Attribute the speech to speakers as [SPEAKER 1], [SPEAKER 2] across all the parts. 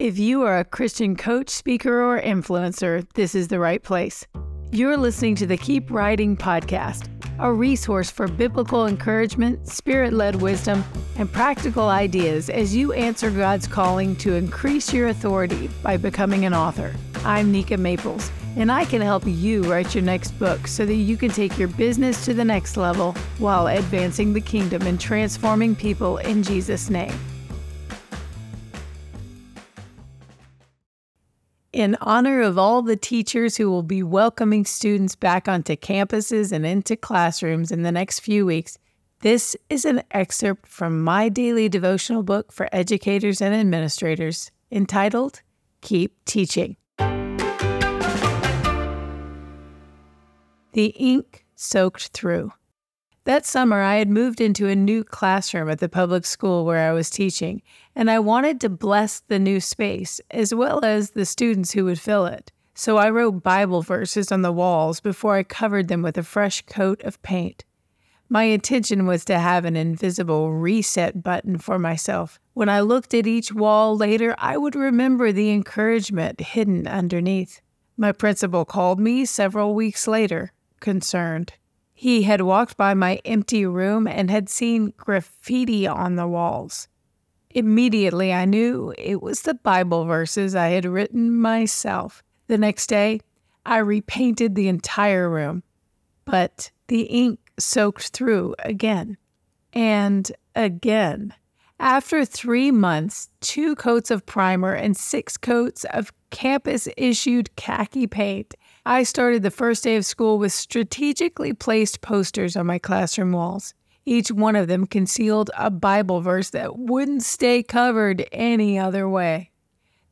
[SPEAKER 1] If you are a Christian coach, speaker, or influencer, this is the right place. You're listening to the Keep Writing podcast, a resource for biblical encouragement, spirit led wisdom, and practical ideas as you answer God's calling to increase your authority by becoming an author. I'm Nika Maples, and I can help you write your next book so that you can take your business to the next level while advancing the kingdom and transforming people in Jesus' name. In honor of all the teachers who will be welcoming students back onto campuses and into classrooms in the next few weeks, this is an excerpt from my daily devotional book for educators and administrators entitled Keep Teaching. The ink soaked through. That summer, I had moved into a new classroom at the public school where I was teaching, and I wanted to bless the new space as well as the students who would fill it. So I wrote Bible verses on the walls before I covered them with a fresh coat of paint. My intention was to have an invisible reset button for myself. When I looked at each wall later, I would remember the encouragement hidden underneath. My principal called me several weeks later, concerned. He had walked by my empty room and had seen graffiti on the walls. Immediately, I knew it was the Bible verses I had written myself. The next day, I repainted the entire room, but the ink soaked through again and again. After three months, two coats of primer, and six coats of campus issued khaki paint, I started the first day of school with strategically placed posters on my classroom walls. Each one of them concealed a Bible verse that wouldn't stay covered any other way.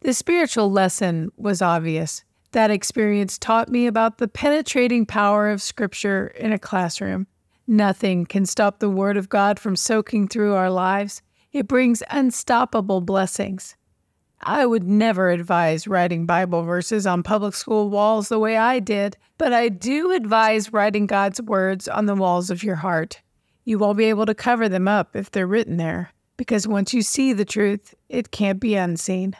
[SPEAKER 1] The spiritual lesson was obvious. That experience taught me about the penetrating power of Scripture in a classroom. Nothing can stop the Word of God from soaking through our lives. It brings unstoppable blessings. I would never advise writing Bible verses on public school walls the way I did, but I do advise writing God's words on the walls of your heart. You won't be able to cover them up if they're written there, because once you see the truth, it can't be unseen.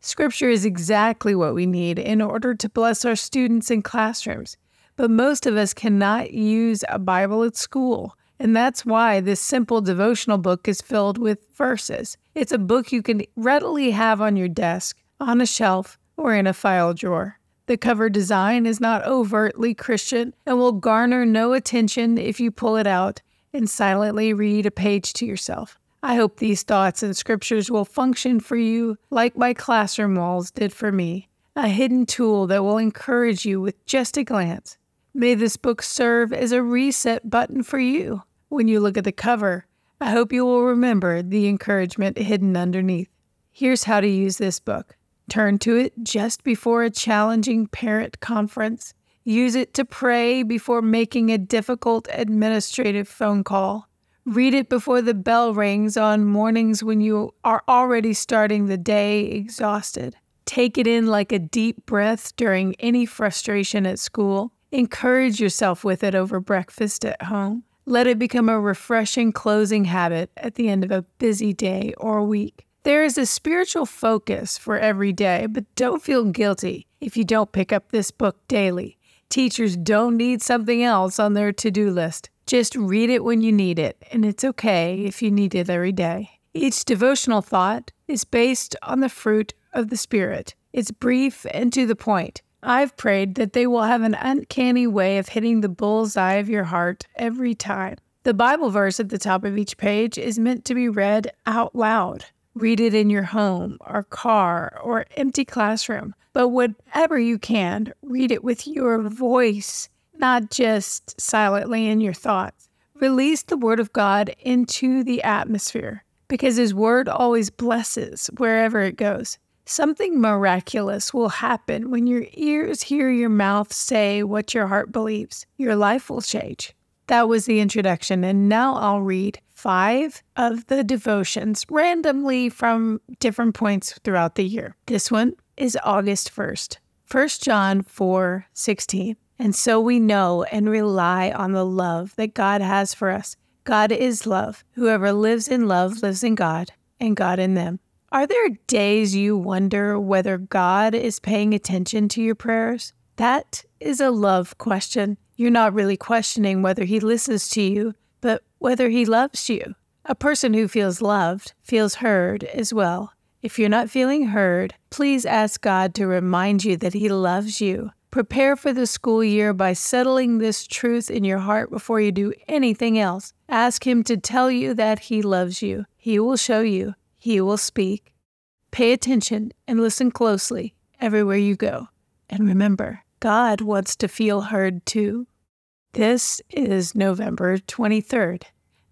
[SPEAKER 1] Scripture is exactly what we need in order to bless our students in classrooms, but most of us cannot use a Bible at school. And that's why this simple devotional book is filled with verses. It's a book you can readily have on your desk, on a shelf, or in a file drawer. The cover design is not overtly Christian and will garner no attention if you pull it out and silently read a page to yourself. I hope these thoughts and scriptures will function for you like my classroom walls did for me, a hidden tool that will encourage you with just a glance. May this book serve as a reset button for you when you look at the cover, I hope you will remember the encouragement hidden underneath. Here's how to use this book turn to it just before a challenging parent conference. Use it to pray before making a difficult administrative phone call. Read it before the bell rings on mornings when you are already starting the day exhausted. Take it in like a deep breath during any frustration at school. Encourage yourself with it over breakfast at home. Let it become a refreshing closing habit at the end of a busy day or week. There is a spiritual focus for every day, but don't feel guilty if you don't pick up this book daily. Teachers don't need something else on their to do list. Just read it when you need it, and it's okay if you need it every day. Each devotional thought is based on the fruit of the Spirit. It's brief and to the point. I've prayed that they will have an uncanny way of hitting the bull's eye of your heart every time. The Bible verse at the top of each page is meant to be read out loud. Read it in your home or car or empty classroom. But whatever you can, read it with your voice, not just silently in your thoughts. Release the Word of God into the atmosphere because His Word always blesses wherever it goes. Something miraculous will happen when your ears hear your mouth say what your heart believes. Your life will change. That was the introduction, and now I'll read five of the devotions randomly from different points throughout the year. This one is August 1st. 1 John 4 16. And so we know and rely on the love that God has for us. God is love. Whoever lives in love lives in God, and God in them. Are there days you wonder whether God is paying attention to your prayers? That is a love question. You're not really questioning whether He listens to you, but whether He loves you. A person who feels loved feels heard as well. If you're not feeling heard, please ask God to remind you that He loves you. Prepare for the school year by settling this truth in your heart before you do anything else. Ask Him to tell you that He loves you. He will show you. He will speak. Pay attention and listen closely everywhere you go. And remember, God wants to feel heard too. This is November 23rd,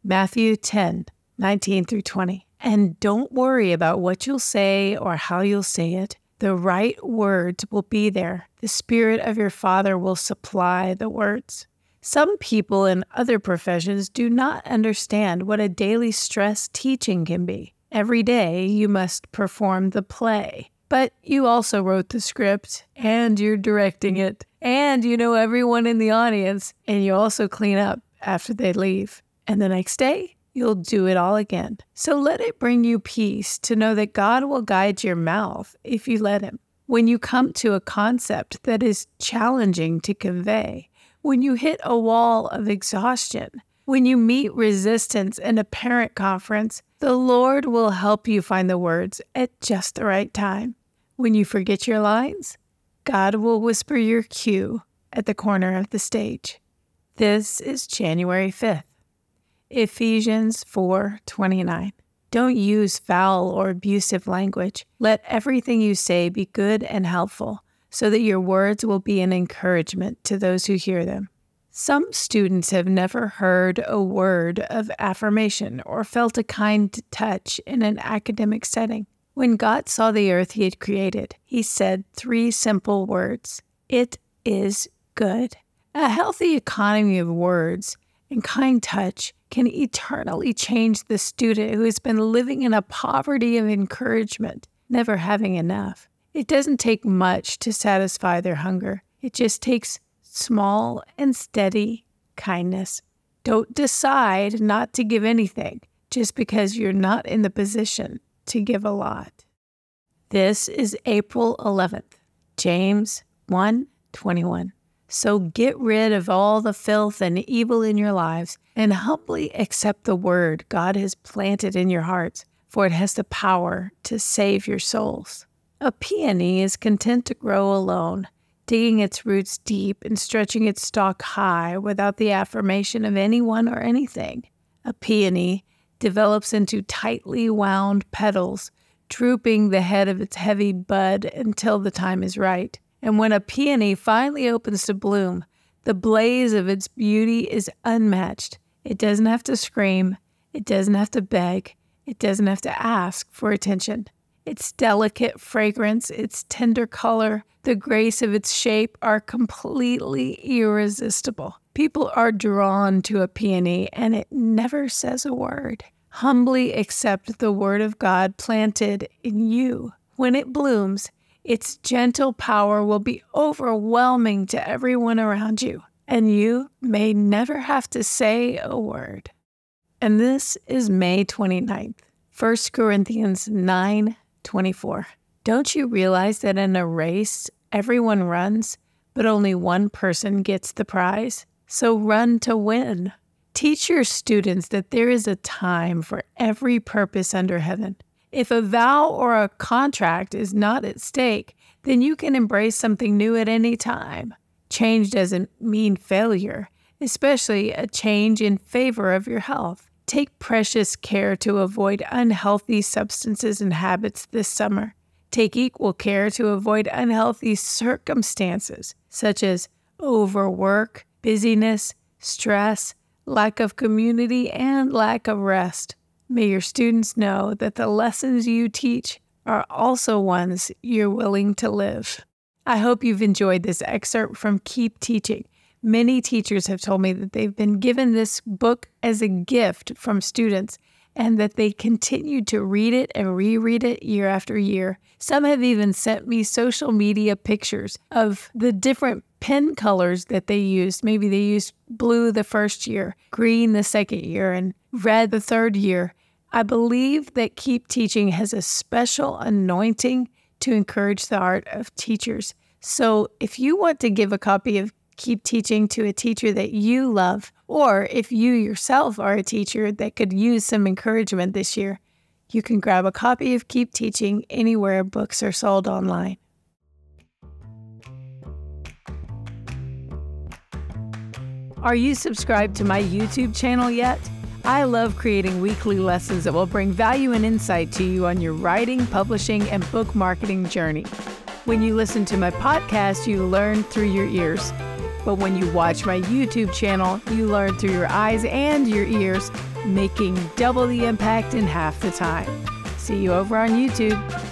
[SPEAKER 1] Matthew 10 19 through 20. And don't worry about what you'll say or how you'll say it. The right words will be there. The Spirit of your Father will supply the words. Some people in other professions do not understand what a daily stress teaching can be. Every day you must perform the play. But you also wrote the script and you're directing it and you know everyone in the audience and you also clean up after they leave. And the next day, you'll do it all again. So let it bring you peace to know that God will guide your mouth if you let Him. When you come to a concept that is challenging to convey, when you hit a wall of exhaustion, when you meet resistance in a parent conference, the Lord will help you find the words at just the right time. When you forget your lines, God will whisper your cue at the corner of the stage. This is January 5th. Ephesians 4:29. Don't use foul or abusive language. Let everything you say be good and helpful, so that your words will be an encouragement to those who hear them. Some students have never heard a word of affirmation or felt a kind touch in an academic setting. When God saw the earth he had created, he said three simple words It is good. A healthy economy of words and kind touch can eternally change the student who has been living in a poverty of encouragement, never having enough. It doesn't take much to satisfy their hunger, it just takes small and steady kindness. Don't decide not to give anything just because you're not in the position to give a lot. This is April 11th, James 1 21. So get rid of all the filth and evil in your lives and humbly accept the word God has planted in your hearts, for it has the power to save your souls. A peony is content to grow alone digging its roots deep and stretching its stalk high without the affirmation of anyone or anything. A peony develops into tightly wound petals, drooping the head of its heavy bud until the time is right. And when a peony finally opens to bloom, the blaze of its beauty is unmatched. It doesn't have to scream, it doesn't have to beg, it doesn't have to ask for attention. Its delicate fragrance, its tender color, the grace of its shape are completely irresistible. People are drawn to a peony and it never says a word. Humbly accept the word of God planted in you. When it blooms, its gentle power will be overwhelming to everyone around you, and you may never have to say a word. And this is May 29th, 1 Corinthians 9 24. Don't you realize that in a race, everyone runs, but only one person gets the prize? So run to win. Teach your students that there is a time for every purpose under heaven. If a vow or a contract is not at stake, then you can embrace something new at any time. Change doesn't mean failure, especially a change in favor of your health. Take precious care to avoid unhealthy substances and habits this summer. Take equal care to avoid unhealthy circumstances such as overwork, busyness, stress, lack of community, and lack of rest. May your students know that the lessons you teach are also ones you're willing to live. I hope you've enjoyed this excerpt from Keep Teaching. Many teachers have told me that they've been given this book as a gift from students and that they continue to read it and reread it year after year. Some have even sent me social media pictures of the different pen colors that they used. Maybe they used blue the first year, green the second year, and red the third year. I believe that Keep Teaching has a special anointing to encourage the art of teachers. So if you want to give a copy of Keep Teaching to a teacher that you love, or if you yourself are a teacher that could use some encouragement this year, you can grab a copy of Keep Teaching anywhere books are sold online. Are you subscribed to my YouTube channel yet? I love creating weekly lessons that will bring value and insight to you on your writing, publishing, and book marketing journey. When you listen to my podcast, you learn through your ears. But when you watch my YouTube channel, you learn through your eyes and your ears, making double the impact in half the time. See you over on YouTube.